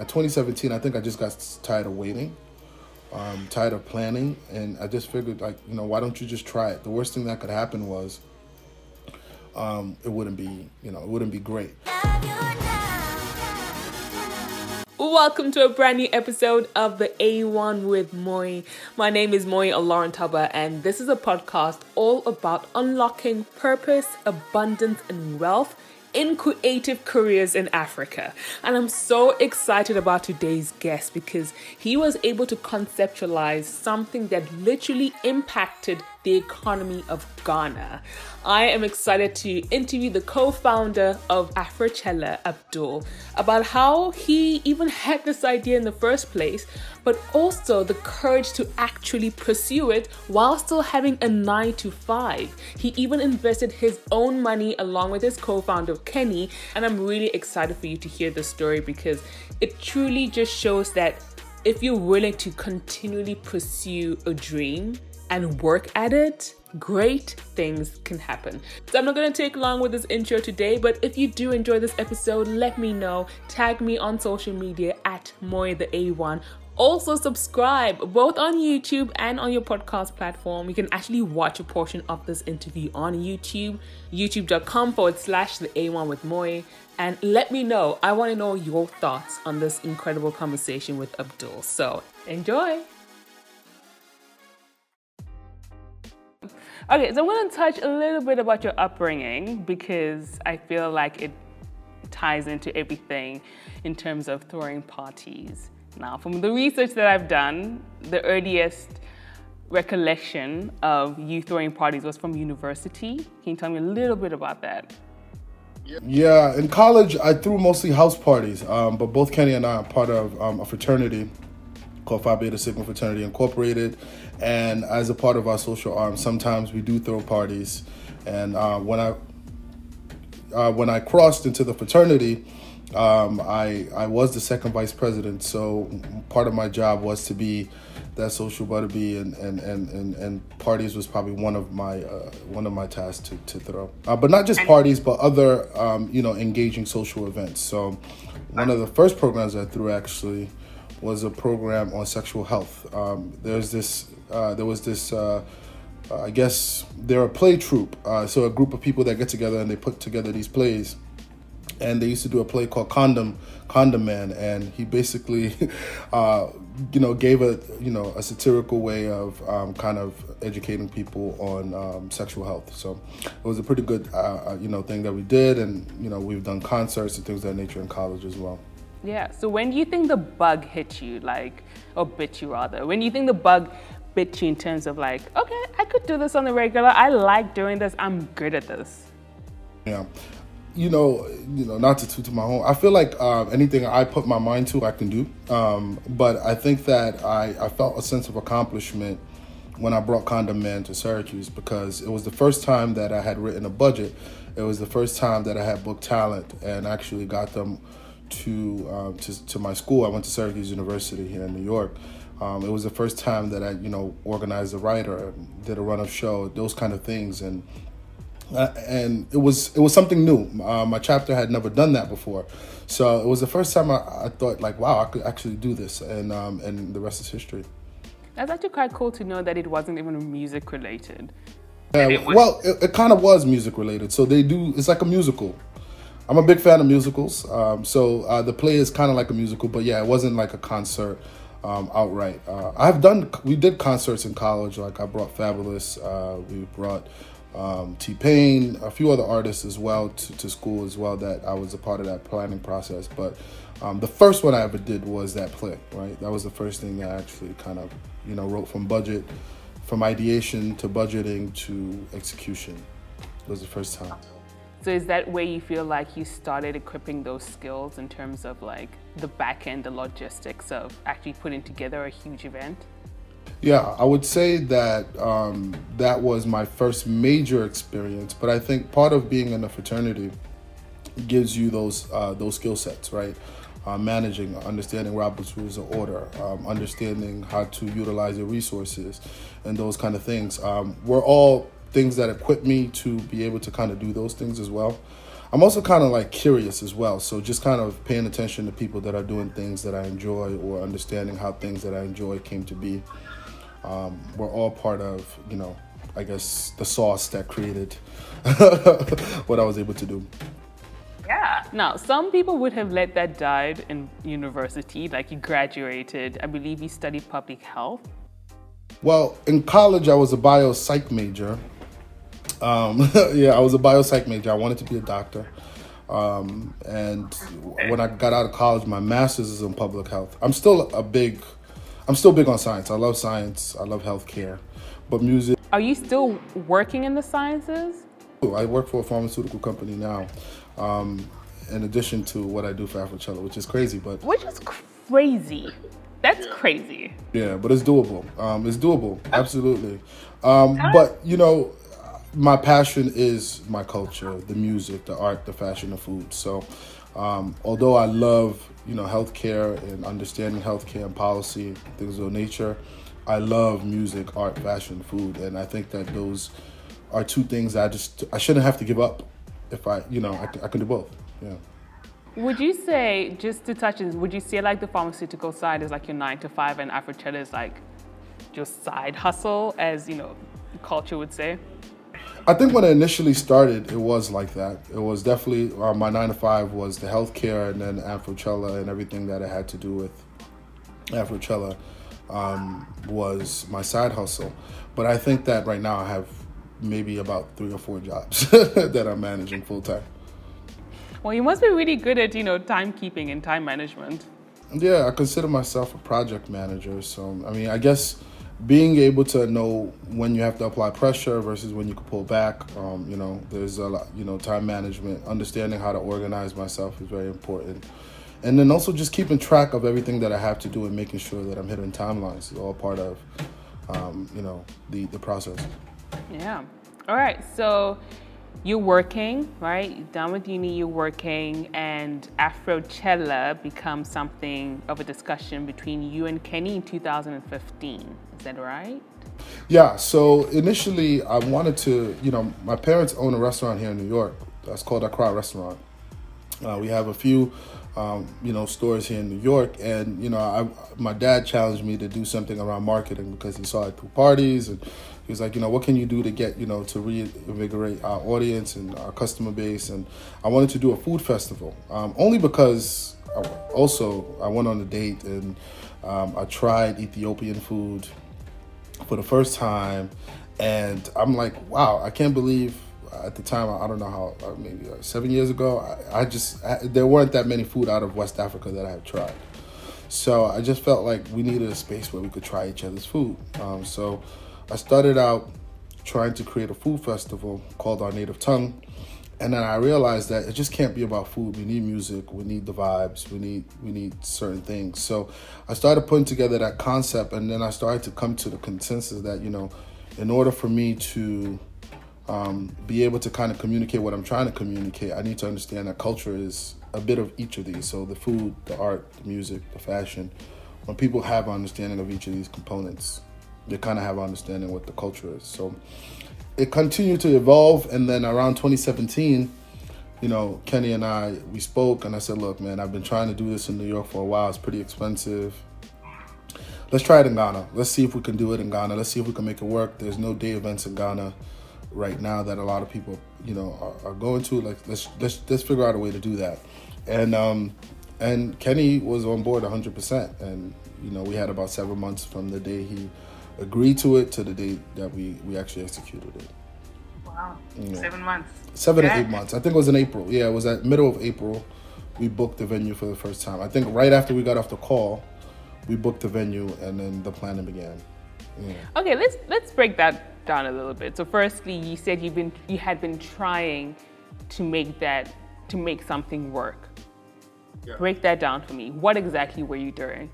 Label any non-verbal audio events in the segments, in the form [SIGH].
at 2017, I think I just got tired of waiting, um, tired of planning, and I just figured like, you know, why don't you just try it? The worst thing that could happen was um, it wouldn't be, you know, it wouldn't be great. Welcome to a brand new episode of the A1 with Moyin. My name is Moyin Oloruntoba, and this is a podcast all about unlocking purpose, abundance, and wealth in creative careers in Africa. And I'm so excited about today's guest because he was able to conceptualize something that literally impacted the economy of Ghana. I am excited to interview the co founder of Afrochella, Abdul, about how he even had this idea in the first place, but also the courage to actually pursue it while still having a 9 to 5. He even invested his own money along with his co founder, Kenny, and I'm really excited for you to hear this story because it truly just shows that if you're willing to continually pursue a dream, and work at it, great things can happen. So I'm not going to take long with this intro today, but if you do enjoy this episode, let me know. Tag me on social media at Moyin the A1 also, subscribe both on YouTube and on your podcast platform. You can actually watch a portion of this interview on YouTube, youtube.com forward slash the A1 with Moyin. And let me know. I want to know your thoughts on this incredible conversation with Abdul. So, enjoy. Okay, so I want to touch a little bit about your upbringing because I feel like it ties into everything in terms of throwing parties. Now, from the research that I've done, the earliest recollection of you throwing parties was from university. Can you tell me a little bit about that? Yeah, in college, I threw mostly house parties, um, but both Kenny and I are part of um, a fraternity called Phi Beta Sigma Fraternity Incorporated. And as a part of our social arm, sometimes we do throw parties. And uh, when I uh, when I crossed into the fraternity, um, I I was the second vice president. So part of my job was to be that social butterbee and and, and, and, and parties was probably one of my uh, one of my tasks to, to throw. Uh, but not just parties, but other um, you know engaging social events. So one of the first programs I threw actually was a program on sexual health. Um, there's this, uh, there was this, uh, uh, I guess they're a play troupe. Uh, so a group of people that get together and they put together these plays. And they used to do a play called Condom, Condom Man, and he basically, [LAUGHS] uh, you know, gave a you know a satirical way of um, kind of educating people on um, sexual health. So it was a pretty good you know thing that we did, and you know we've done concerts and things of that nature in college as well. Yeah. So when do you think the bug hit you, like, or bit you rather? When do you think the bug bit you in terms of like, okay, I could do this on the regular. I like doing this. I'm good at this. Yeah. You know, you know, not to toot to my home. I feel like uh, anything I put my mind to, I can do. Um, but I think that I, I felt a sense of accomplishment when I brought Condom Man to Syracuse because it was the first time that I had written a budget. It was the first time that I had booked talent and actually got them to, um, to to my school. I went to Syracuse University here in New York. Um, it was the first time that I, you know, organized a writer, did a run of show, those kind of things, and uh, and it was it was something new. Uh, my chapter had never done that before, so it was the first time I, I thought like, wow, I could actually do this, and um, and the rest is history. That's actually quite cool to know that it wasn't even music related. Yeah, well, it, it kind of was music related. So they do. It's like a musical. I'm a big fan of musicals. Um, so uh, the play is kind of like a musical, but yeah, it wasn't like a concert um, outright. Uh, I've done, we did concerts in college. Like I brought Fabolous, uh, we brought um, T Pain, a few other artists as well to, to, school as well that I was a part of that planning process. But um, the first one I ever did was that play, right? That was the first thing that I actually kind of, you know, wrote from budget, from ideation to budgeting to execution. It was the first time. So is that where you feel like you started equipping those skills in terms of like the back end, the logistics of actually putting together a huge event? Yeah, I would say that um, that was my first major experience. But I think part of being in a fraternity gives you those uh, those skill sets, right? Uh, managing, understanding Robert's rules of order, um, understanding how to utilize your resources, and those kind of things. Um, we're all things that equip me to be able to kind of do those things as well. I'm also kind of like curious as well. So just kind of paying attention to people that are doing things that I enjoy or understanding how things that I enjoy came to be. Um, we're all part of, you know, I guess the sauce that created [LAUGHS] what I was able to do. Yeah. Now, some people would have let that die in university, like you graduated. I believe you studied public health. Well, in college, I was a bio psych major. Um, [LAUGHS] yeah, I was a biopsych major. I wanted to be a doctor. Um, and when I got out of college, my master's is in public health. I'm still a big, I'm still big on science. I love science. I love healthcare, but music. Are you still working in the sciences? I work for a pharmaceutical company now, um, in addition to what I do for Afrochella, which is crazy, but which is crazy. That's crazy. Yeah, but it's doable. Um, it's doable, absolutely. Um, but you know, my passion is my culture, the music, the art, the fashion, the food. So, um, although I love you know healthcare and understanding healthcare and policy, things of nature, I love music, art, fashion, food, and I think that those are two things I just I shouldn't have to give up if I you know I, I can do both. Yeah. Would you say just to touch on, would you say like the pharmaceutical side is like your nine to five and Afrochella is like your side hustle, as you know, culture would say? I think when I initially started, it was like that. It was definitely uh, my nine to five was the healthcare and then Afrochella and everything that it had to do with Afrochella um, was my side hustle. But I think that right now I have maybe about three or four jobs [LAUGHS] that I'm managing full time. Well, you must be really good at you know timekeeping and time management. Yeah, I consider myself a project manager. So I mean, I guess being able to know when you have to apply pressure versus when you can pull back. Um, you know, there's a lot, you know, time management, understanding how to organize myself is very important. And then also just keeping track of everything that I have to do and making sure that I'm hitting timelines is all part of, um, you know, the, the process. Yeah. All right. So you're working, right? You're done with uni, you're working, and Afrochella becomes something of a discussion between you and Kenny in 2015. Is that right? Yeah. So initially, I wanted to, you know, my parents own a restaurant here in New York. That's called Accra Restaurant. Uh, we have a few, um, you know, stores here in New York, and you know, I, my dad challenged me to do something around marketing because he saw it through parties and he was like, you know, what can you do to get, you know, to reinvigorate our audience and our customer base? And I wanted to do a food festival, um, only because I, also I went on a date and um, I tried Ethiopian food for the first time, and I'm like, wow, I can't believe. At the time, I don't know how, uh, maybe uh, seven years ago, I, I just I, there weren't that many food out of West Africa that I had tried. So I just felt like we needed a space where we could try each other's food. Um, so I started out trying to create a food festival called Our Native Tongue. And then I realized that it just can't be about food. We need music, we need the vibes, we need we need certain things. So I started putting together that concept and then I started to come to the consensus that, you know, in order for me to um, be able to kind of communicate what I'm trying to communicate, I need to understand that culture is a bit of each of these. So the food, the art, the music, the fashion. When people have understanding of each of these components, they kind of have understanding what the culture is. So it continued to evolve, and then around 2017, you know, Kenny and I we spoke, and I said, "Look, man, I've been trying to do this in New York for a while. It's pretty expensive. Let's try it in Ghana. Let's see if we can do it in Ghana. Let's see if we can make it work. There's no day events in Ghana." right now that a lot of people you know are, are, going to like let's let's let's figure out a way to do that and um and kenny was on board 100% and you know we had about seven months from the day he agreed to it to the date that we we actually executed it. Wow, seven months. Seven yeah. to eight months. I think it was in April. Yeah, it was at middle of April. We booked the venue for the first time. I think right after we got off the call, we booked the venue, and then the planning began. Yeah. Okay, let's let's break that down a little bit. So, firstly, you said you've been you had been trying to make that to make something work. Yeah. Break that down for me. What exactly were you doing?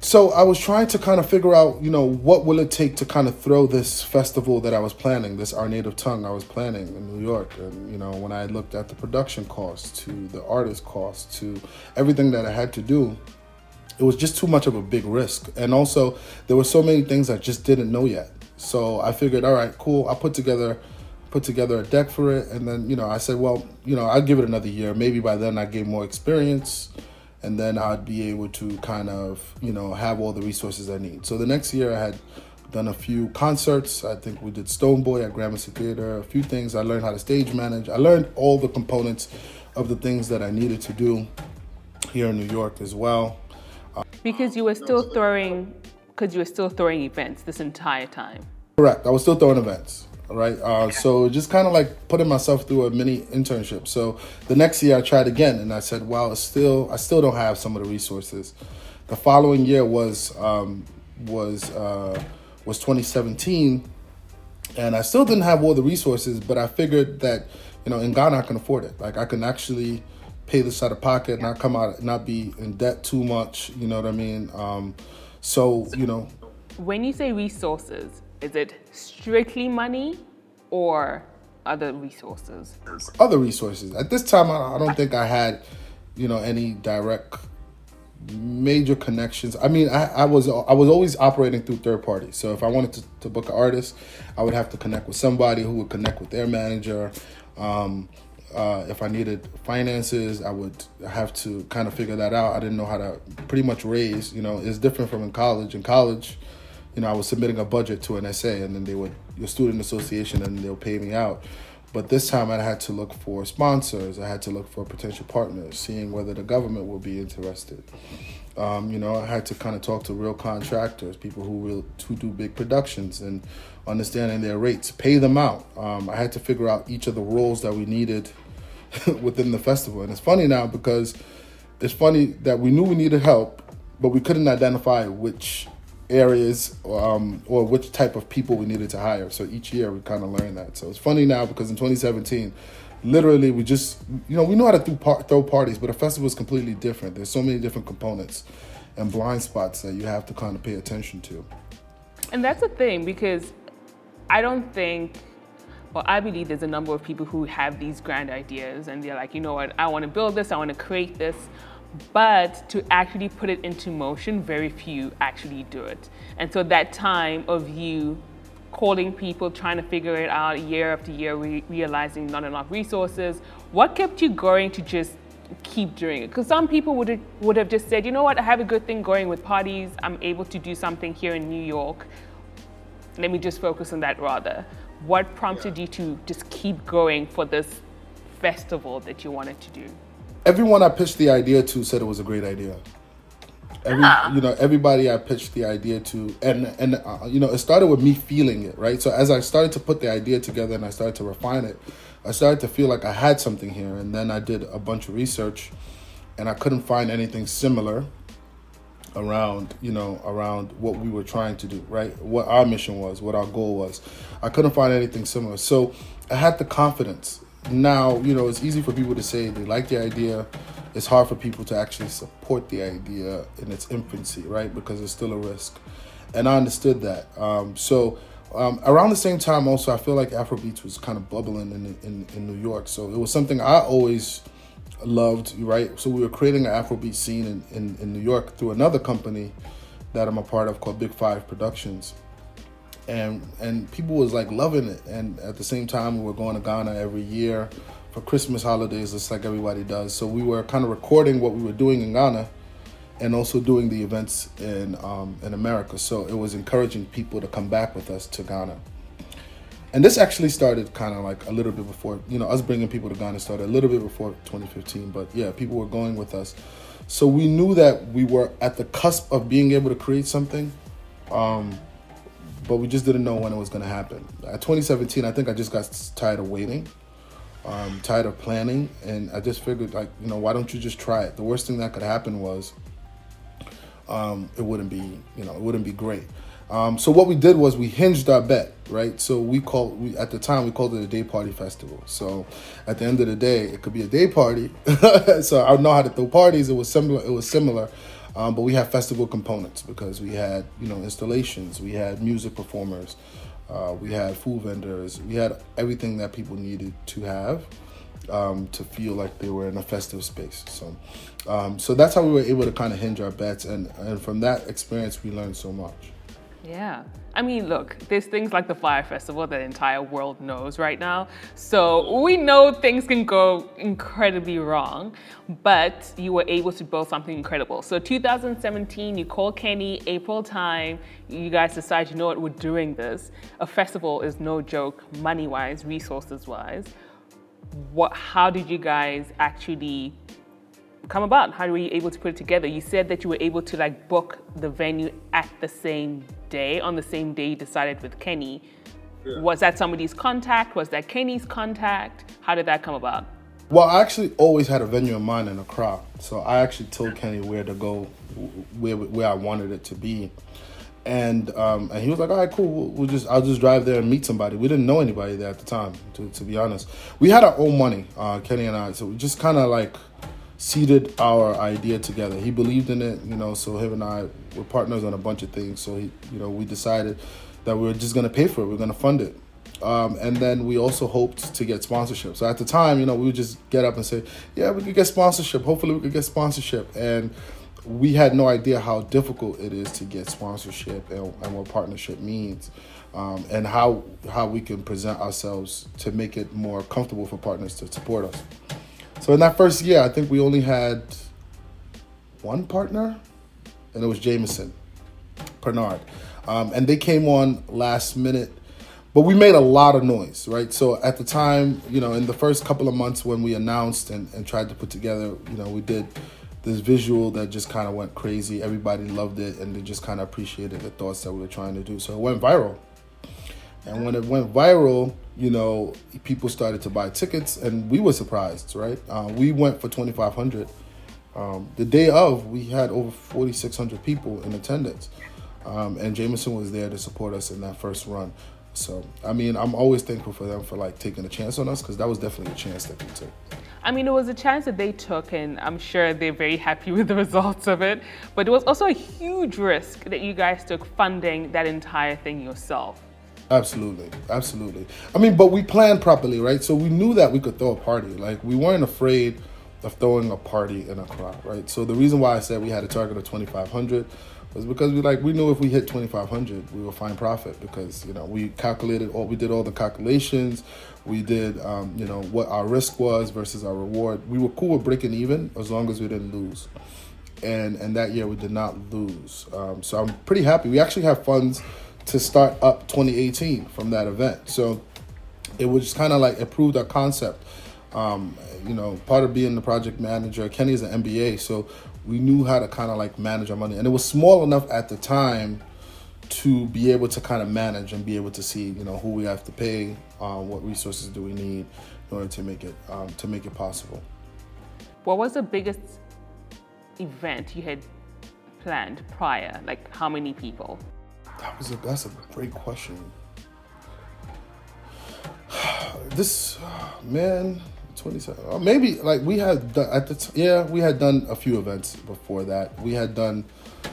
So I was trying to kind of figure out, you know, what will it take to kind of throw this festival that I was planning, this Our Native Tongue I was planning in New York. And, you know, when I looked at the production cost to the artist cost to everything that I had to do, it was just too much of a big risk. And also there were so many things I just didn't know yet. So I figured, all right, cool. I put together put together a deck for it, and then you know I said, well, you know, I'd give it another year. Maybe by then I gain more experience, and then I'd be able to kind of you know have all the resources I need. So the next year I had done a few concerts. I think we did Stonebwoy at Gramercy Theater. A few things. I learned how to stage manage. I learned all the components of the things that I needed to do here in New York as well. Because you were still throwing, because you were still throwing events this entire time. Correct. I was still throwing events. Right. Uh, so just kind of like putting myself through a mini internship. So the next year I tried again, and I said, "Wow, it's still I still don't have some of the resources." The following year was um, was uh, was 2017, and I still didn't have all the resources, but I figured that you know in Ghana I can afford it. Like I can actually pay this out of pocket, not come out, not be in debt too much. You know what I mean? Um, so you know. When you say resources, is it strictly money or other resources? Other resources. At this time, I don't think I had, you know, any direct major connections. I mean, I, I was I was always operating through third parties. So if I wanted to, to book an artist, I would have to connect with somebody who would connect with their manager. Um, uh, if I needed finances, I would have to kind of figure that out. I didn't know how to pretty much raise. You know, it's different from in college. In college, you know, I was submitting a budget to an SA, and then they would your student association, and they'll pay me out. But this time, I had to look for sponsors. I had to look for potential partners, seeing whether the government will be interested. Um, you know, I had to kind of talk to real contractors, people who who do big productions, and understanding their rates, pay them out. Um, I had to figure out each of the roles that we needed [LAUGHS] within the festival. And it's funny now because it's funny that we knew we needed help, but we couldn't identify which areas um, or which type of people we needed to hire. So each year we kind of learned that. So it's funny now because in 2017, literally we just, you know, we know how to par- throw parties, but a festival is completely different. There's so many different components and blind spots that you have to kind of pay attention to. And that's the thing because I don't think well, I believe there's a number of people who have these grand ideas and they're like, you know what, I want to build this, I want to create this, but to actually put it into motion, very few actually do it. And so that time of you calling people, trying to figure it out year after year, re- realizing not enough resources, what kept you going to just keep doing it? Because some people would have, would have just said, you know what, I have a good thing going with parties, I'm able to do something here in New York. Let me just focus on that rather. What prompted yeah. you to just keep going for this festival that you wanted to do? Everyone I pitched the idea to said it was a great idea. Every, ah. you know, everybody I pitched the idea to, and and uh, you know, it started with me feeling it, right? So as I started to put the idea together and I started to refine it, I started to feel like I had something here, and then I did a bunch of research, and I couldn't find anything similar around you know around what we were trying to do right what our mission was what our goal was i couldn't find anything similar so i had the confidence now, you know, it's easy for people to say they like the idea. It's hard for people to actually support the idea in its infancy, right? Because it's still a risk. And I understood that. Um, so um, around the same time, also, I feel like Afrobeats was kind of bubbling in, in, in New York. So it was something I always loved, right? So we were creating an Afrobeat scene in, in, in New York through another company that I'm a part of called Big Five Productions and and people was like loving it. And at the same time, we were going to Ghana every year for Christmas holidays, just like everybody does. So we were kind of recording what we were doing in Ghana, and also doing the events in um, in America. So it was encouraging people to come back with us to Ghana. And this actually started kind of like a little bit before, you know, us bringing people to Ghana started a little bit before 2015. But yeah, people were going with us. So we knew that we were at the cusp of being able to create something. Um, but we just didn't know when it was going to happen. At 2017, I think I just got tired of waiting, um, tired of planning, and I just figured, like, you know, why don't you just try it? The worst thing that could happen was um, it wouldn't be, you know, it wouldn't be great. Um, so what we did was we hinged our bet, right? So we called, we, at the time, we called it a day party festival. So at the end of the day, it could be a day party. [LAUGHS] so I know how to throw parties. It was similar. It was similar. Um, but we have festival components because we had, you know, installations, we had music performers, uh, we had food vendors, we had everything that people needed to have um, to feel like they were in a festive space. So, um, so that's how we were able to kind of hinge our bets, and and from that experience, we learned so much. Yeah. I mean, look, there's things like the Fyre Festival that the entire world knows right now. So we know things can go incredibly wrong, but you were able to build something incredible. So 2017, you call Kenny, April time, you guys decide, you know what, we're doing this. A festival is no joke, money wise, resources wise. What, how did you guys actually come about? How were you able to put it together? You said that you were able to like book the venue at the same day, on the same day you decided with Kenny. Yeah. Was that somebody's contact? Was that Kenny's contact? How did that come about? Well, I actually always had a venue in mind in Accra, so I actually told Kenny where to go, where where I wanted it to be, and um, and he was like, "All right, cool. We'll, we'll, just I'll just drive there and meet somebody." We didn't know anybody there at the time, to to be honest. We had our own money, uh, Kenny and I, so we just kind of like seeded our idea together. He believed in it, you know, so him and I were partners on a bunch of things. So he, you know, we decided that we are just going to pay for it. We are going to fund it. Um, and then we also hoped to get sponsorship. So at the time, you know, we would just get up and say, yeah, we could get sponsorship. Hopefully we could get sponsorship. And we had no idea how difficult it is to get sponsorship and, and what partnership means. Um, and how how we can present ourselves to make it more comfortable for partners to support us. So in that first year, I think we only had one partner, and it was Jameson Bernard. Um, and they came on last minute, but we made a lot of noise, right? So at the time, you know, in the first couple of months when we announced and, and tried to put together, you know, we did this visual that just kind of went crazy. Everybody loved it, and they just kind of appreciated the thoughts that we were trying to do. So it went viral. And when it went viral, you know, people started to buy tickets, and we were surprised, right? Uh, we went for twenty five hundred. Um, the day of, we had over forty six hundred people in attendance, um, and Jameson was there to support us in that first run. So, I mean, I'm always thankful for them for like taking a chance on us because that was definitely a chance that they took. I mean, it was a chance that they took, and I'm sure they're very happy [LAUGHS] with the results of it. But it was also a huge risk that you guys took funding that entire thing yourself. Absolutely, absolutely. I mean, but we planned properly, right? So we knew that we could throw a party. Like we weren't afraid of throwing a party in Accra, right? So the reason why I said we had a target of 2,500 was because we like we knew if we hit 2,500, we would find profit because you know we calculated all we did all the calculations, we did um, you know what our risk was versus our reward. We were cool with breaking even as long as we didn't lose, and and that year we did not lose. Um, so I'm pretty happy. We actually have funds to start up 2018 from that event. So it was kind of like improved our concept. Um, you know, part of being the project manager, Kenny is an MBA, so we knew how to kind of like manage our money, and it was small enough at the time to be able to kind of manage and be able to see, you know, who we have to pay, uh, what resources do we need in order to make it um, to make it possible. What was the biggest event you had planned prior? Like how many people? That was a that's a great question. [SIGHS] This [SIGHS] man, twenty seven. Uh, maybe like we had done, at the t- yeah we had done a few events before that. We had done.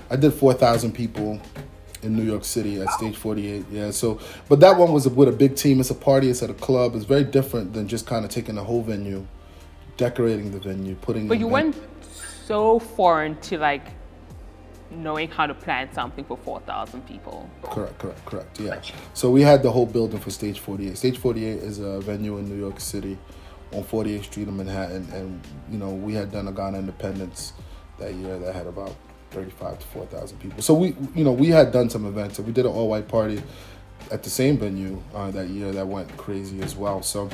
I did four thousand people in New York City at Stage 48. Yeah, so but that one was with a big team. It's a party. It's at a club. It's very different than just kind of taking the whole venue, decorating the venue, putting. But you went so foreign to like knowing how to plan something for 4,000 people. Correct, correct, correct. Yeah. So we had the whole building for Stage 48. Stage 48 is a venue in New York City on 48th Street in Manhattan. And, you know, we had done a Ghana Independence that year that had about 35 to 4,000 people. So we, you know, we had done some events. we did an all white party at the same venue uh, that year that went crazy as well. So,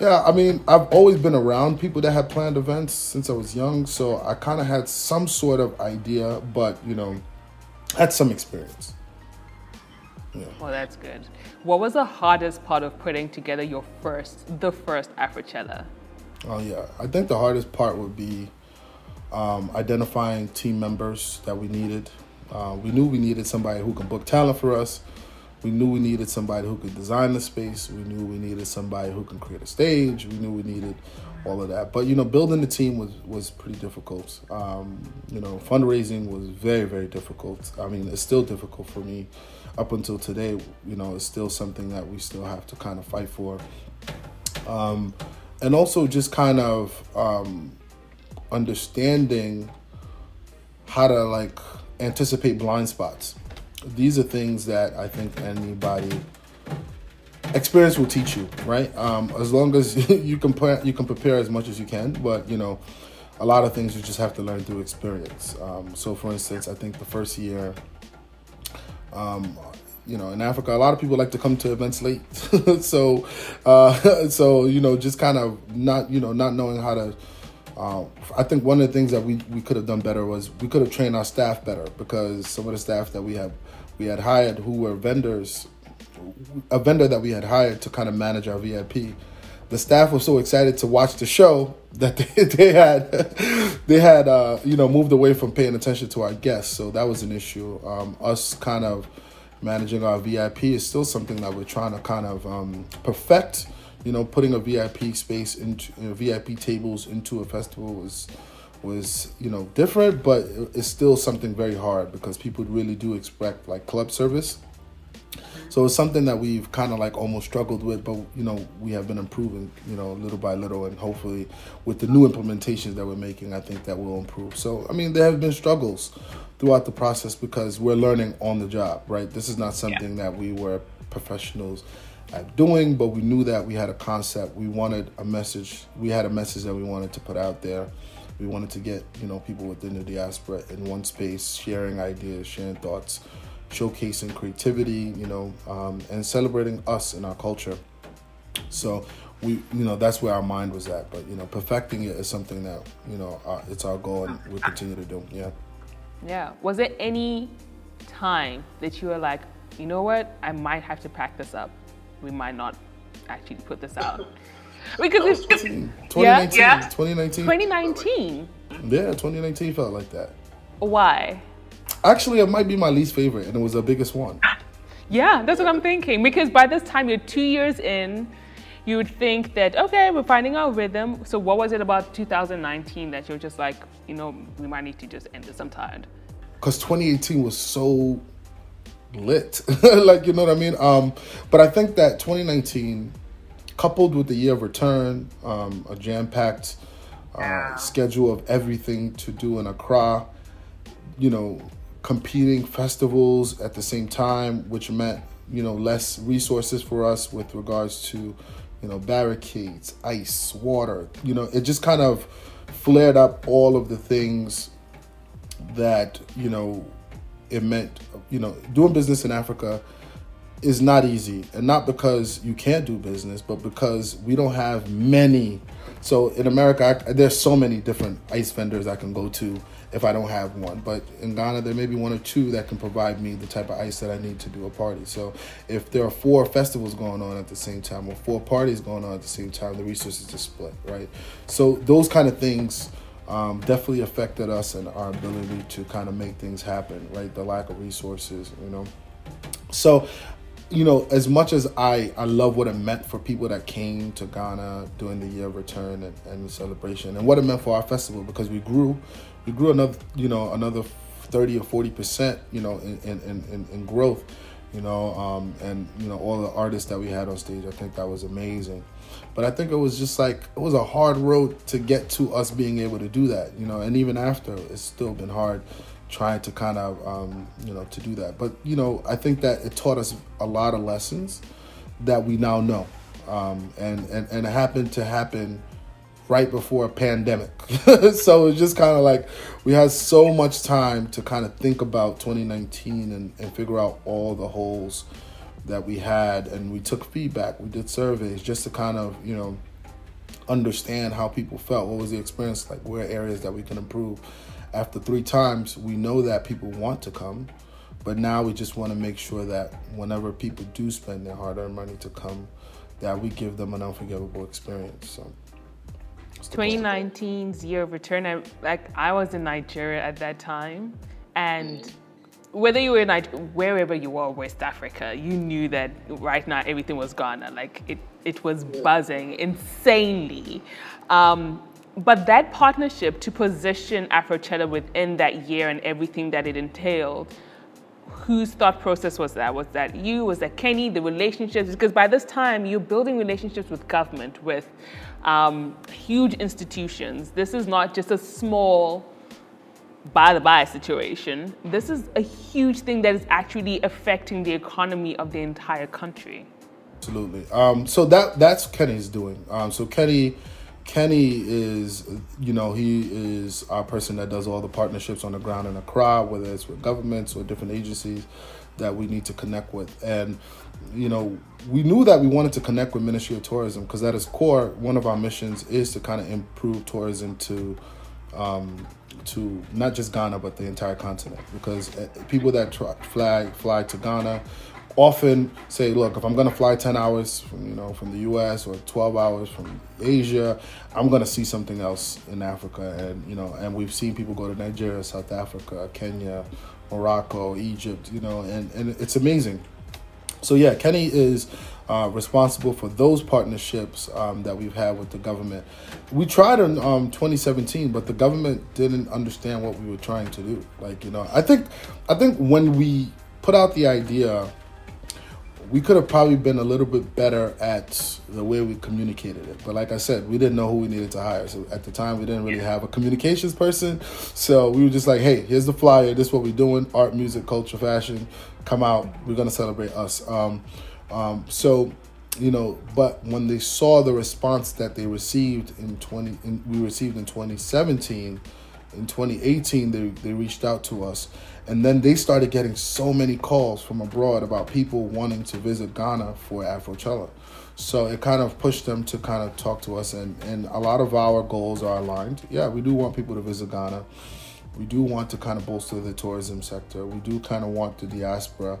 yeah, I mean, I've always been around people that had planned events since I was young, so I kind of had some sort of idea, but you know, had some experience. Yeah. Well, that's good. What was the hardest part of putting together your first, the first Afrochella? Oh yeah, I think the hardest part would be um, identifying team members that we needed. Uh, we knew we needed somebody who can book talent for us we knew we needed somebody who could design the space. We knew we needed somebody who can create a stage. We knew we needed all of that. But you know, building the team was was pretty difficult. Um, you know, fundraising was very very difficult. I mean, it's still difficult for me up until today. You know, it's still something that we still have to kind of fight for. Um, and also just kind of um, understanding how to like anticipate blind spots these are things that I think anybody experience will teach you, right? Um, as long as [LAUGHS] you can plan, you can prepare as much as you can, but you know, a lot of things you just have to learn through experience. Um, so, for instance, I think the first year, um, you know, in Africa, a lot of people like to come to events late. [LAUGHS] so, uh, [LAUGHS] so you know, just kind of not, you know, not knowing how to. Uh, I think one of the things that we, we could have done better was we could have trained our staff better because some of the staff that we have we had hired who were vendors, a vendor that we had hired to kind of manage our VIP. The staff was so excited to watch the show [LAUGHS] that they, they had [LAUGHS] they had uh, you know moved away from paying attention to our guests. So that was an issue. Um, us kind of managing our VIP is still something that we're trying to kind of um, perfect. You know, putting a VIP space into you know, VIP tables into a festival was was you know different, but it's still something very hard because people really do expect like club service. So it's something that we've kind of like almost struggled with, but you know we have been improving, you know, little by little, and hopefully with the new implementations that we're making, I think that will improve. So I mean, there have been struggles throughout the process because we're learning on the job, right? This is not something yeah. that we were professionals at doing, but we knew that we had a concept. We wanted a message. We had a message that we wanted to put out there. We wanted to get you know people within the diaspora in one space, sharing ideas, sharing thoughts, showcasing creativity, you know, um, and celebrating us and our culture. So we, you know, that's where our mind was at. But you know, perfecting it is something that you know uh, it's our goal, and we'll continue to do. Yeah. Yeah. Was there any time that you were like, you know what, I might have to pack this up? We might not actually put this out. [LAUGHS] Because it's 2019, yeah? 2019. 2019. Yeah, 2019 felt like that. Why? Actually, it might be my least favorite, and it was the biggest one. Yeah, that's what I'm thinking. Because by this time, you're two years in. You would think that okay, we're finding our rhythm. So what was it about 2019 that you're just like, you know, we might need to just end this. I'm tired. Because 2018 was so lit, [LAUGHS] like you know what I mean. Um, but I think that 2019 coupled with the year of return, um, a jam packed uh, schedule of everything to do in Accra, you know, competing festivals at the same time, which meant, you know, less resources for us with regards to, you know, barricades, ice, water. You know, it just kind of flared up all of the things that, you know, it meant, you know, doing business in Africa is not easy and not because you can't do business but because we don't have many. So in america I, there's so many different ice vendors i can go to if i don't have one. But in ghana there may be one or two that can provide me the type of ice that i need to do a party. So if there are four festivals going on at the same time or four parties going on at the same time the resources are split right? So those kind of things um, definitely affected us and our ability to kind of make things happen right? The lack of resources you know? So you know, as much as I, I love what it meant for people that came to Ghana during the year return and, and the celebration and what it meant for our festival because we grew, we grew another, you know, another 30 or 40 percent, you know, in, in, in, in growth, you know, um, and, you know, all the artists that we had on stage, I think that was amazing. But I think it was just like, it was a hard road to get to us being able to do that, you know, and even after, it's still been hard trying to kind of um, you know to do that. But you know, I think that it taught us a lot of lessons that we now know, um, and and and it happened to happen right before a pandemic. [LAUGHS] so it's just kind of like we had so much time to kind of think about 2019 and, and figure out all the holes that we had. And we took feedback we did surveys just to kind of you know understand how people felt. What was the experience like? Where areas that we can improve after three times, we know that people want to come, but now we just want to make sure that whenever people do spend their hard-earned money to come, that we give them an unforgettable experience. So. 2019's year of return, I, like I was in Nigeria at that time, and whether you were in wherever you were, West Africa, you knew that right now everything was Ghana. Like it, it was buzzing insanely. Um, but that partnership to position Afrochella within that year and everything that it entailed, whose thought process was that? Was that you? Was that Kenny? The relationships? Because by this time, you're building relationships with government, with um, huge institutions. This is not just a small by the by situation, this is a huge thing that is actually affecting the economy of the entire country. Absolutely. Um, so that that's Kenny's doing. Um, so Kenny, Kenny is, you know, he is our person that does all the partnerships on the ground in Accra, whether it's with governments or different agencies that we need to connect with. And, you know, we knew that we wanted to connect with Ministry of Tourism because at its core, one of our missions is to kind of improve tourism to um, to not just Ghana but the entire continent because uh, people that try, fly fly to Ghana often say, look, if I'm going to fly 10 hours from, you know, from the US or 12 hours from Asia, I'm going to see something else in Africa. And, you know, and we've seen people go to Nigeria, South Africa, Kenya, Morocco, Egypt, you know, and, and it's amazing. So yeah, Kenny is uh, responsible for those partnerships um, that we've had with the government. We tried in um, 2017, but the government didn't understand what we were trying to do. Like you know, I think I think when we put out the idea, we could have probably been a little bit better at the way we communicated it. But like I said, we didn't know who we needed to hire. So at the time, we didn't really have a communications person. So we were just like, hey, here's the flyer. This is what we're doing: art, music, culture, fashion. Come out. We're gonna celebrate us. Um, um, so, you know, but when they saw the response that they received in 20, in, we received in 2017, in 2018, they, they reached out to us. And then they started getting so many calls from abroad about people wanting to visit Ghana for Afrochella. So it kind of pushed them to kind of talk to us, and, and a lot of our goals are aligned. Yeah, we do want people to visit Ghana. We do want to kind of bolster the tourism sector. We do kind of want the diaspora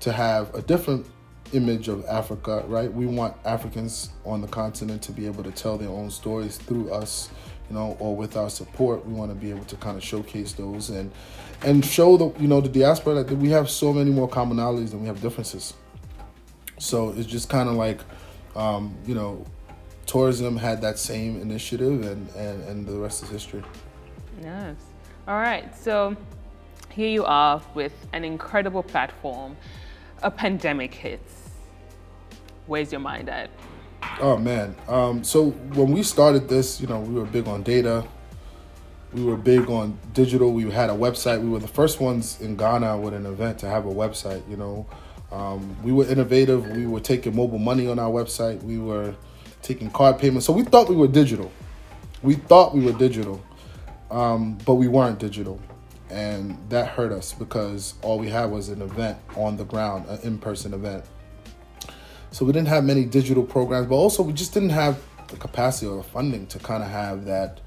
to have a different image of Africa, right? We want Africans on the continent to be able to tell their own stories through us, you know, or with our support. We want to be able to kind of showcase those and and show the you know the diaspora that we have so many more commonalities than we have differences. So it's just kind of like, um, you know, tourism had that same initiative, and and and the rest is history. Yes. All right. So here you are with an incredible platform a pandemic hits, where's your mind at? Oh man. Um, so when we started this, you know, we were big on data. We were big on digital. We had a website. We were the first ones in Ghana with an event to have a website. You know, um, we were innovative. We were taking mobile money on our website. We were taking card payments. So we thought we were digital. We thought we were digital, um, but we weren't digital and that hurt us because all we had was an event on the ground, an in-person event. So we didn't have many digital programs, but also we just didn't have the capacity or the funding to kind of have that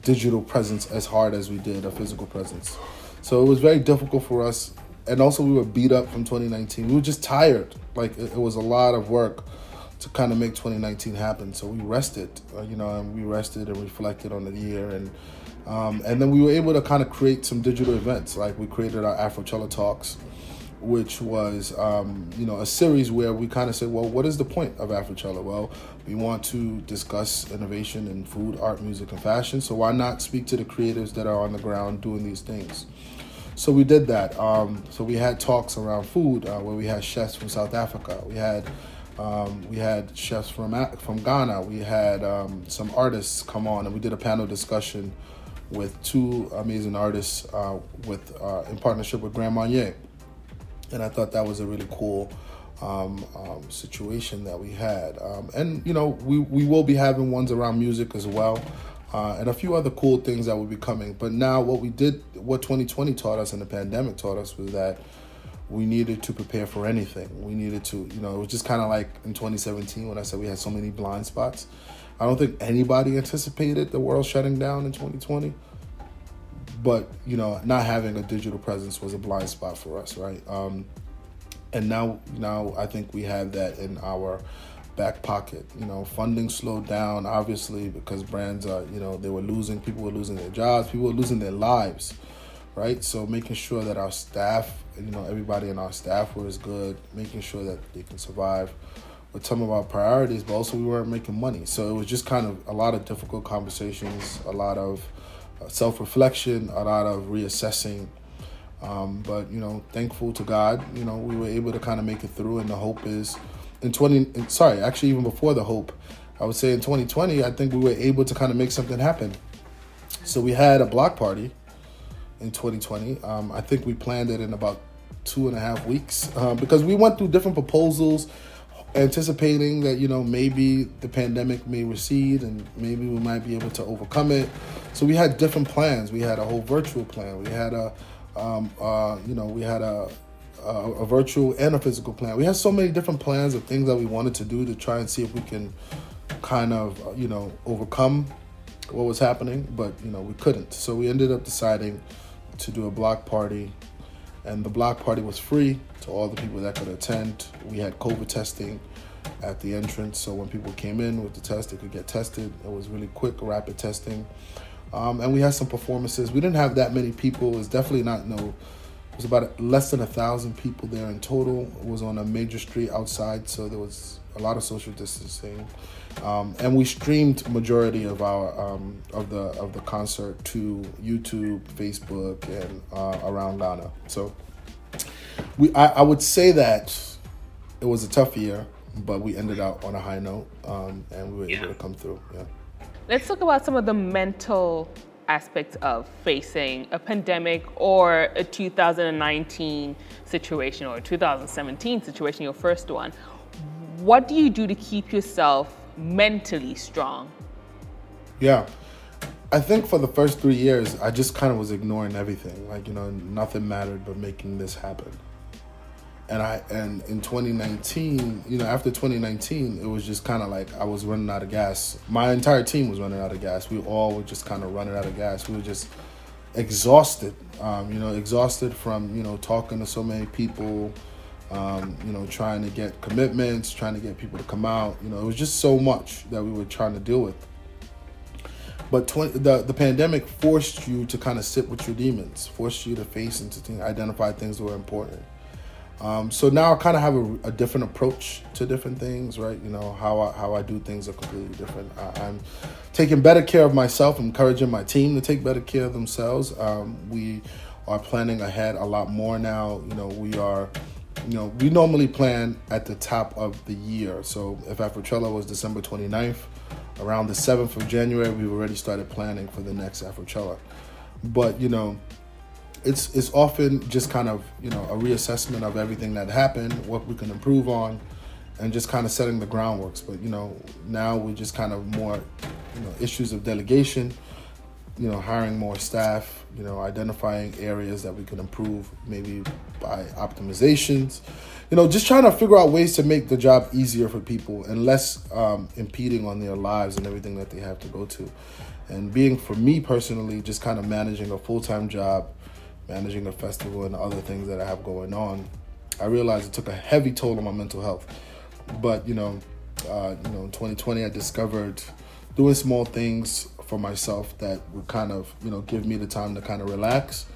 digital presence as hard as we did a physical presence. So it was very difficult for us, and also we were beat up from 2019. We were just tired. Like it, it was a lot of work to kind of make 2019 happen. So we rested, uh, you know, and we rested and reflected on the year and um, and then we were able to kind of create some digital events. Like we created our Afrochella Talks, which was, um, you know, a series where we kind of said, well, what is the point of Afrochella? Well, we want to discuss innovation in food, art, music, and fashion. So why not speak to the creatives that are on the ground doing these things? So we did that. Um, so we had talks around food uh, where we had chefs from South Africa. We had um, we had chefs from from Ghana. We had um, some artists come on, and we did a panel discussion with two amazing artists uh, with uh, in partnership with Grand Marnier. And I thought that was a really cool um, um, situation that we had. Um, and, you know, we, we will be having ones around music as well. Uh, and a few other cool things that will be coming. But now, what we did, what 2020 taught us and the pandemic taught us was that we needed to prepare for anything. We needed to, you know, it was just kind of like in 2017 when I said we had so many blind spots. I don't think anybody anticipated the world shutting down in 2020. But, you know, not having a digital presence was a blind spot for us, right? Um, and now, now I think we have that in our back pocket. You know, funding slowed down, obviously, because brands are, you know, they were losing, people were losing their jobs, people were losing their lives, right? So making sure that our staff, you know, everybody in our staff was good, making sure that they can survive with some of our priorities, but also we weren't making money. So it was just kind of a lot of difficult conversations, a lot of self reflection, a lot of reassessing. Um, but you know, thankful to God, you know, we were able to kind of make it through, and the hope is in twenty. Sorry, actually, even before the hope, I would say in 2020, I think we were able to kind of make something happen. So we had a block party in 2020. Um, I think we planned it in about two and a half weeks um, because we went through different proposals, anticipating that you know maybe the pandemic may recede and maybe we might be able to overcome it. So we had different plans. We had a whole virtual plan. We had a um, uh, you know we had a a, a virtual and a physical plan. We had so many different plans of things that we wanted to do to try and see if we can kind of you know overcome what was happening, but you know we couldn't. So we ended up deciding to do a block party, and the block party was free to all the people that could attend. We had COVID testing at the entrance, so when people came in with the test, they could get tested. It was really quick, rapid testing, um, and we had some performances. We didn't have that many people. It's definitely not no It was about less than a thousand people there in total. It was on a major street outside, so there was a lot of social distancing, um, and we streamed majority of our um, of the of the concert to YouTube, Facebook, and uh, around Ghana. So we I, I, would say that it was a tough year, but we ended out on a high note, um, and we were yeah. able to come through. Yeah. Let's talk about some of the mental aspects of facing a pandemic or a 2019 situation or a 2017 situation, your first one. What do you do to keep yourself mentally strong? Yeah. I think for the first three years, I just kind of was ignoring everything. Like, you know, nothing mattered but making this happen and I and in 2019, you know, after 2019, it was just kind of like I was running out of gas. My entire team was running out of gas. We all were just kind of running out of gas. We were just exhausted, um, you know, exhausted from you know talking to so many people, um, you know, trying to get commitments, trying to get people to come out. You know, it was just so much that we were trying to deal with. But 20, the the pandemic forced you to kind of sit with your demons, forced you to face and to identify things that were important. Um, so now I kind of have a, a, different approach to different things, right? You know how I, how I do things are completely different. I, am taking better care of myself, encouraging my team to take better care of themselves. Um, we are planning ahead a lot more now. You know we are, you know we normally plan at the top of the year. So if Afrochella was December 29th, around the 7th of January, we've already started planning for the next Afrochella. But you know it's it's often just kind of you know a reassessment of everything that happened, what we can improve on, and just kind of setting the groundworks. But you know now we're just kind of more you know issues of delegation, you know hiring more staff, you know identifying areas that we can improve maybe by optimizations, you know just trying to figure out ways to make the job easier for people and less um, impeding on their lives and everything that they have to go to. And being for me personally, just kind of managing a full time job managing a festival and other things that I have going on, I realized it took a heavy toll on my mental health. But you know, uh, you know, in 2020, I discovered doing small things for myself that would kind of you know give me the time to kind of relax,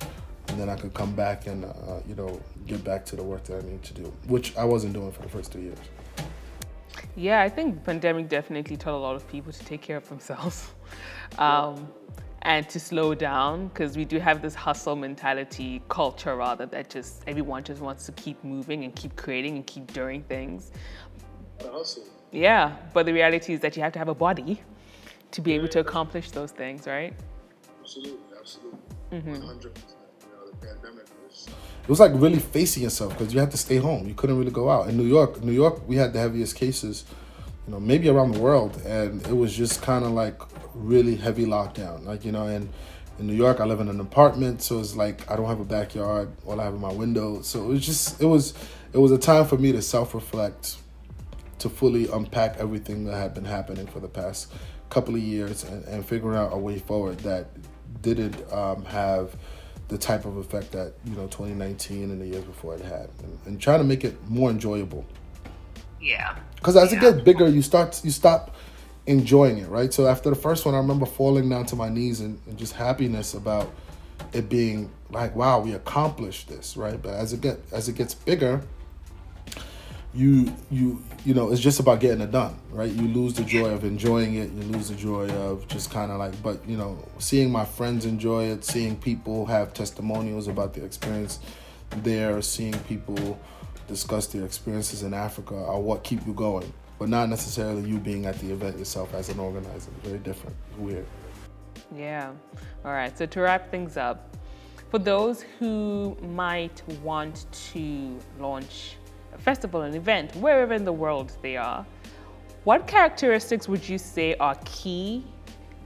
and then I could come back and uh, you know get back to the work that I need to do, which I wasn't doing for the first two years. Yeah, I think the pandemic definitely taught a lot of people to take care of themselves. [LAUGHS] Um, and to slow down because we do have this hustle mentality culture rather that just everyone just wants to keep moving and keep creating and keep doing things. Hustle. Yeah, but the reality is that you have to have a body to be able to accomplish those things, right? Absolutely, absolutely. Mm-hmm. 100%. it was like really facing yourself because you had to stay home. You couldn't really go out. In New York, New York, we had the heaviest cases, you know, maybe around the world, and it was just kind of like really heavy lockdown. Like, you know, and in New York, I live in an apartment, so it's like I don't have a backyard. All I have in my window. So it was just it was it was a time for me to self reflect, to fully unpack everything that had been happening for the past couple of years, and, and figuring out a way forward that didn't um, have the type of effect that you know 2019 and the years before it had, and, and trying to make it more enjoyable. Yeah. Because as yeah. it gets bigger, you start you stop enjoying it, right? So after the first one, I remember falling down to my knees and, and, just happiness about it being like, wow, we accomplished this, right? But as it get as it gets bigger, you you you know, it's just about getting it done, right? You lose the joy of enjoying it, you lose the joy of just kind of like, but you know, seeing my friends enjoy it, seeing people have testimonials about the experience there, seeing people discuss their experiences in Africa are what keep you going but not necessarily you being at the event yourself as an organizer. Very different, weird. Yeah. All right. So to wrap things up, For those who might want to launch festival, an event, wherever in the world they are, what characteristics would you say are key?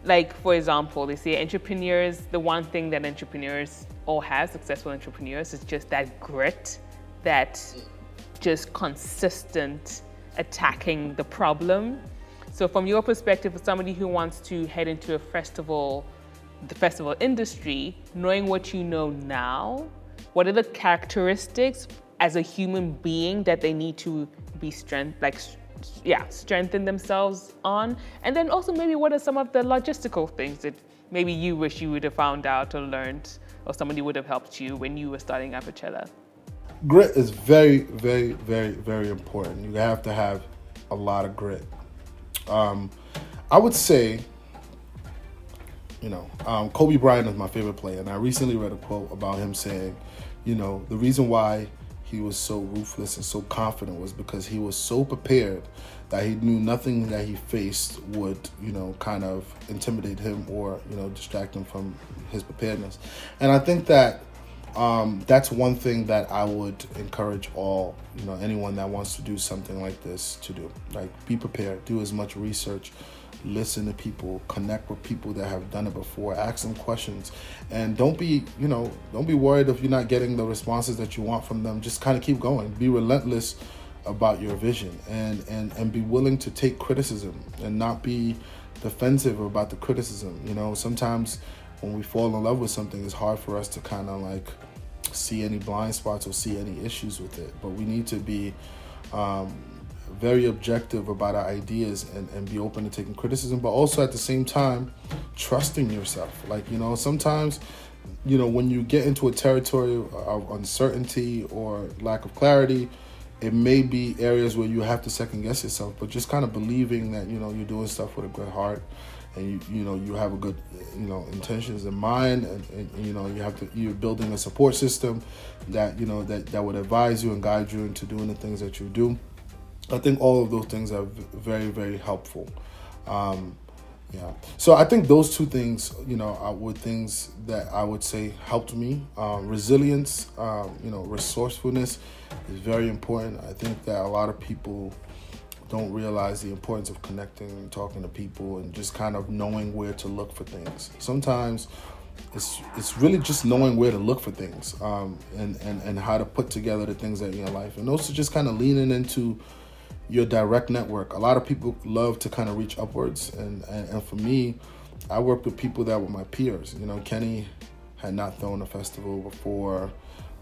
Like, for example, they say entrepreneurs, the one thing that entrepreneurs all have, successful entrepreneurs, is just that grit, that just consistent attacking the problem. So, from your perspective, for somebody who wants to head into a festival, the festival industry, knowing what you know now, what are the characteristics as a human being that they need to be strength, like, yeah, strengthen themselves on? And then also, maybe what are some of the logistical things that maybe you wish you would have found out or learned, or somebody would have helped you when you were starting Afrochella? Grit is very, very, very, very important. You have to have a lot of grit. Um, I would say, you know, um, Kobe Bryant is my favorite player, and I recently read a quote about him saying, you know, the reason why he was so ruthless and so confident was because he was so prepared that he knew nothing that he faced would, you know, kind of intimidate him or, you know, distract him from his preparedness. And I think that um, that's one thing that I would encourage all, you know, anyone that wants to do something like this to do. Like, be prepared, do as much research, listen to people, connect with people that have done it before, ask them questions, and don't be, you know, don't be worried if you're not getting the responses that you want from them. Just kind of keep going. Be relentless about your vision, and and and be willing to take criticism and not be defensive about the criticism. You know, sometimes when we fall in love with something, it's hard for us to kind of like see any blind spots or see any issues with it. But we need to be um, very objective about our ideas and, and be open to taking criticism, but also at the same time, trusting yourself. Like, you know, sometimes, you know, when you get into a territory of uncertainty or lack of clarity, it may be areas where you have to second guess yourself, but just kind of believing that, you know, you're doing stuff with a good heart and you you know you have a good you know intentions in mind and, and, you know you have to you're building a support system that you know that that would advise you and guide you into doing the things that you do i think all of those things are very very helpful um, yeah so i think those two things you know are, were things that i would say helped me um, resilience um, you know resourcefulness is very important i think that a lot of people don't realize the importance of connecting and talking to people and just kind of knowing where to look for things. Sometimes it's it's really just knowing where to look for things um, and, and, and how to put together the things that in your life. And also just kind of leaning into your direct network. A lot of people love to kind of reach upwards. And, and, and for me, I worked with people that were my peers. You know, Kenny had not thrown a festival before.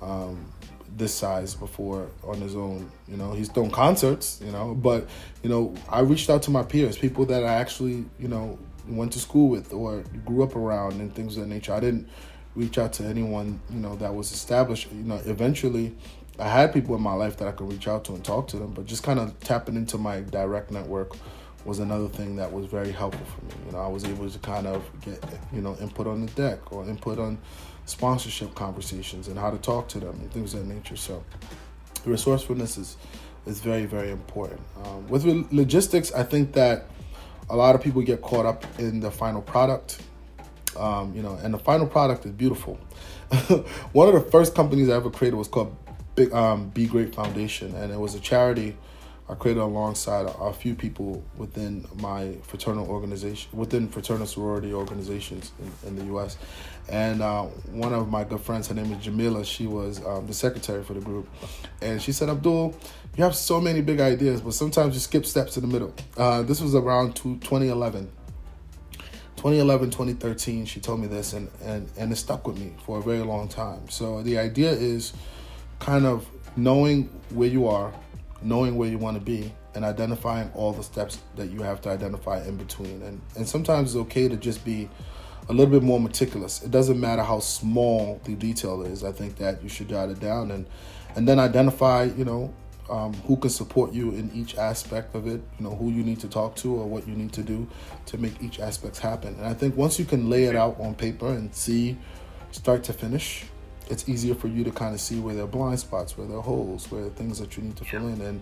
Um, this size before on his own. You know, he's thrown concerts, you know, but you know, I reached out to my peers, people that I actually, you know, went to school with or grew up around and things of that nature. I didn't reach out to anyone, you know, that was established. You know, eventually I had people in my life that I could reach out to and talk to them, but just kind of tapping into my direct network was another thing that was very helpful for me. You know, I was able to kind of get, you know, input on the deck or input on sponsorship conversations and how to talk to them and things of that nature. So resourcefulness is is very very important. Um, with logistics, I think that a lot of people get caught up in the final product. Um, you know, and the final product is beautiful. [LAUGHS] One of the first companies I ever created was called Big um, Be Great Foundation, and it was a charity I created alongside a, few people within my fraternal organization, within fraternal sorority organizations in, in the U.S. And uh, one of my good friends, her name is Jamila. She was um, the secretary for the group, and she said, "Abdul, you have so many big ideas, but sometimes you skip steps in the middle." Uh, this was around 2011. 2011 2013 she told me this and, and and it stuck with me for a very long time so the idea is kind of knowing where you are knowing where you want to be and identifying all the steps that you have to identify in between. And and sometimes it's okay to just be a little bit more meticulous. It doesn't matter how small the detail is. I think that you should jot it down and and then identify, you know, um, who can support you in each aspect of it. You know, who you need to talk to or what you need to do to make each aspect happen. And I think once you can lay it out on paper and see start to finish, it's easier for you to kind of see where there are blind spots, where there are holes, where there are things that you need to fill in. And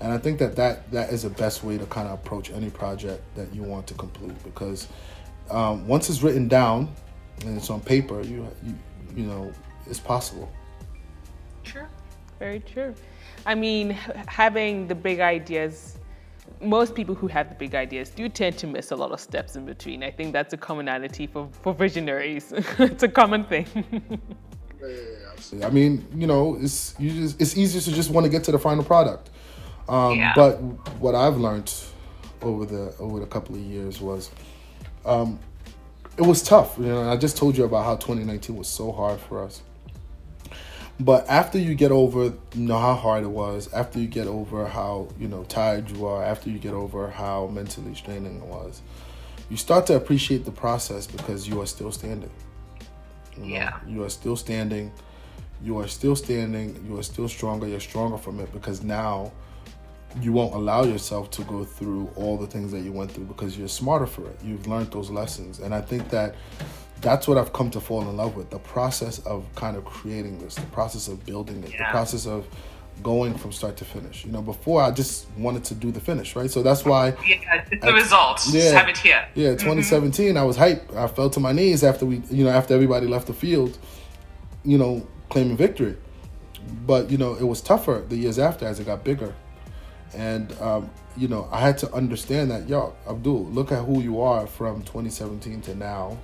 and I think that that, that is the best way to kind of approach any project that you want to complete because um, once it's written down and it's on paper, you, you you know, it's possible. True. Very true. I mean, having the big ideas, most people who have the big ideas do tend to miss a lot of steps in between. I think that's a commonality for, for visionaries. [LAUGHS] it's a common thing. [LAUGHS] I mean, you know, it's you just it's easier to just want to get to the final product. Um, Yeah. But what I've learned over the over the couple of years was, um, it was tough. You know, I just told you about how 2019 was so hard for us. But after you get over, you know how hard it was. After you get over how you know tired you are. After you get over how mentally straining it was, you start to appreciate the process because you are still standing. You know, Yeah. You are still standing. You are still standing. You are still stronger. You're stronger from it because now you won't allow yourself to go through all the things that you went through because you're smarter for it. You've learned those lessons. And I think that that's what I've come to fall in love with the process of kind of creating this, the process of building it, the process of going from start to finish. You know, before I just wanted to do the finish, right? So that's why Yeah, it's the I- results. Just yeah. have it here. yeah, 2017, I was hyped. I fell to my knees after we, you know, after everybody left the field, you know, claiming victory. But you know, it was tougher the years after as it got bigger, and um, you know, I had to understand that, yo, Abdul, look at who you are from 2017 to now,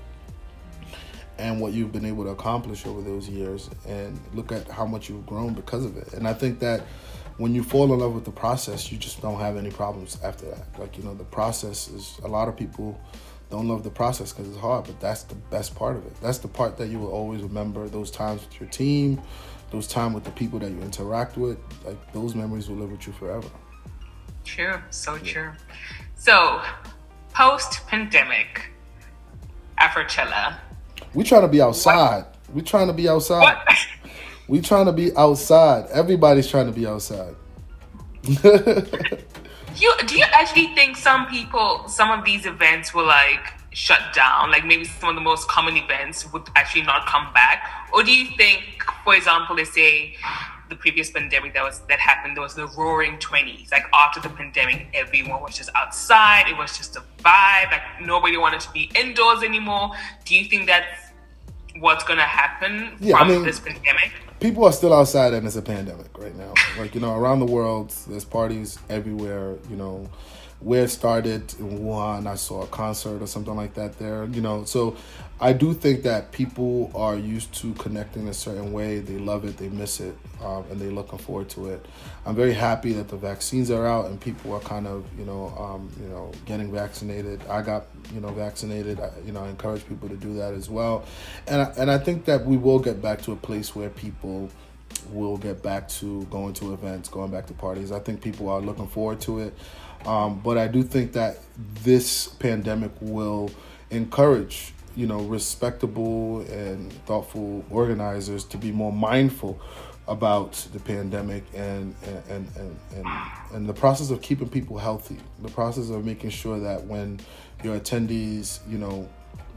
and what you've been able to accomplish over those years, and look at how much you've grown because of it. And I think that when you fall in love with the process, you just don't have any problems after that. Like you know, the process is a lot of people don't love the process because it's hard, but that's the best part of it. That's the part that you will always remember. Those times with your team, those time with the people that you interact with, like those memories will live with you forever. True, so true. So, post pandemic, Afrochella. We trying to be outside. We trying to be outside. What? We trying to be outside. Everybody's trying to be outside. [LAUGHS] you do you actually think some people, some of these events will like shut down? Like maybe some of the most common events would actually not come back, or do you think, for example, let's say the previous pandemic that was that happened, there was the Roaring Twenties. Like after the pandemic, everyone was just outside. It was just a vibe. Like nobody wanted to be indoors anymore. Do you think that's what's gonna happen Yeah, I from mean- this pandemic? people are still outside and it's a pandemic right now. Like, you know, around the world, there's parties everywhere, you know. Where it started in Wuhan, I saw a concert or something like that there, you know. So I do think that people are used to connecting a certain way. They love it, they miss it, um, and they're looking forward to it. I'm very happy that the vaccines are out and people are kind of, you know, um, you know, getting vaccinated. I got, you know, vaccinated. I, you know, I encourage people to do that as well. And and I think that we will get back to a place where people will get back to going to events, going back to parties. I think people are looking forward to it. Um, but I do think that this pandemic will encourage, you know, respectable and thoughtful organizers to be more mindful about the pandemic and and, and, and, and the process of keeping people healthy, the process of making sure that when your attendees, you know,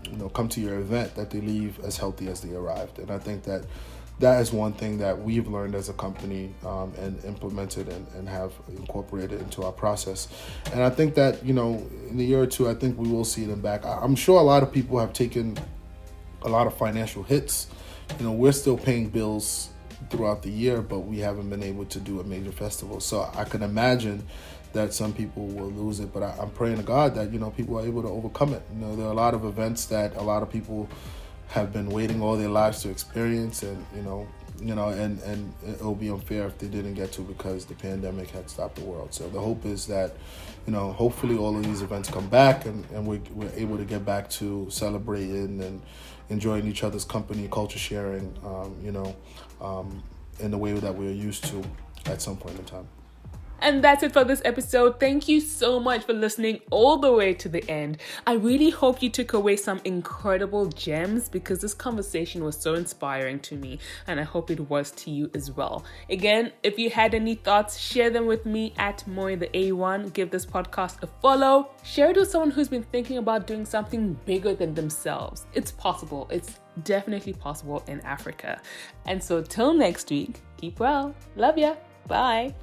you know, come to your event, that they leave as healthy as they arrived. And I think that that is one thing that we've learned as a company um, and implemented and, and have incorporated into our process. And I think that, you know, in a year or two, I think we will see them back. I'm sure a lot of people have taken a lot of financial hits. You know, we're still paying bills throughout the year, but we haven't been able to do a major festival. So I can imagine that some people will lose it, but I, I'm praying to God that you know people are able to overcome it. You know, there are a lot of events that a lot of people have been waiting all their lives to experience, and you know, you know, and and it'll be unfair if they didn't get to because the pandemic had stopped the world. So the hope is that, you know, hopefully all of these events come back, and and we're, we're able to get back to celebrating and enjoying each other's company, culture sharing, um, you know, um, in the way that we're used to at some point in time. And that's it for this episode. Thank you so much for listening all the way to the end. I really hope you took away some incredible gems because this conversation was so inspiring to me, and I hope it was to you as well. Again, if you had any thoughts, share them with me at Moyin the A1. Give this podcast a follow. Share it with someone who's been thinking about doing something bigger than themselves. It's possible. It's definitely possible in Africa. And so, till next week, keep well. Love ya. Bye.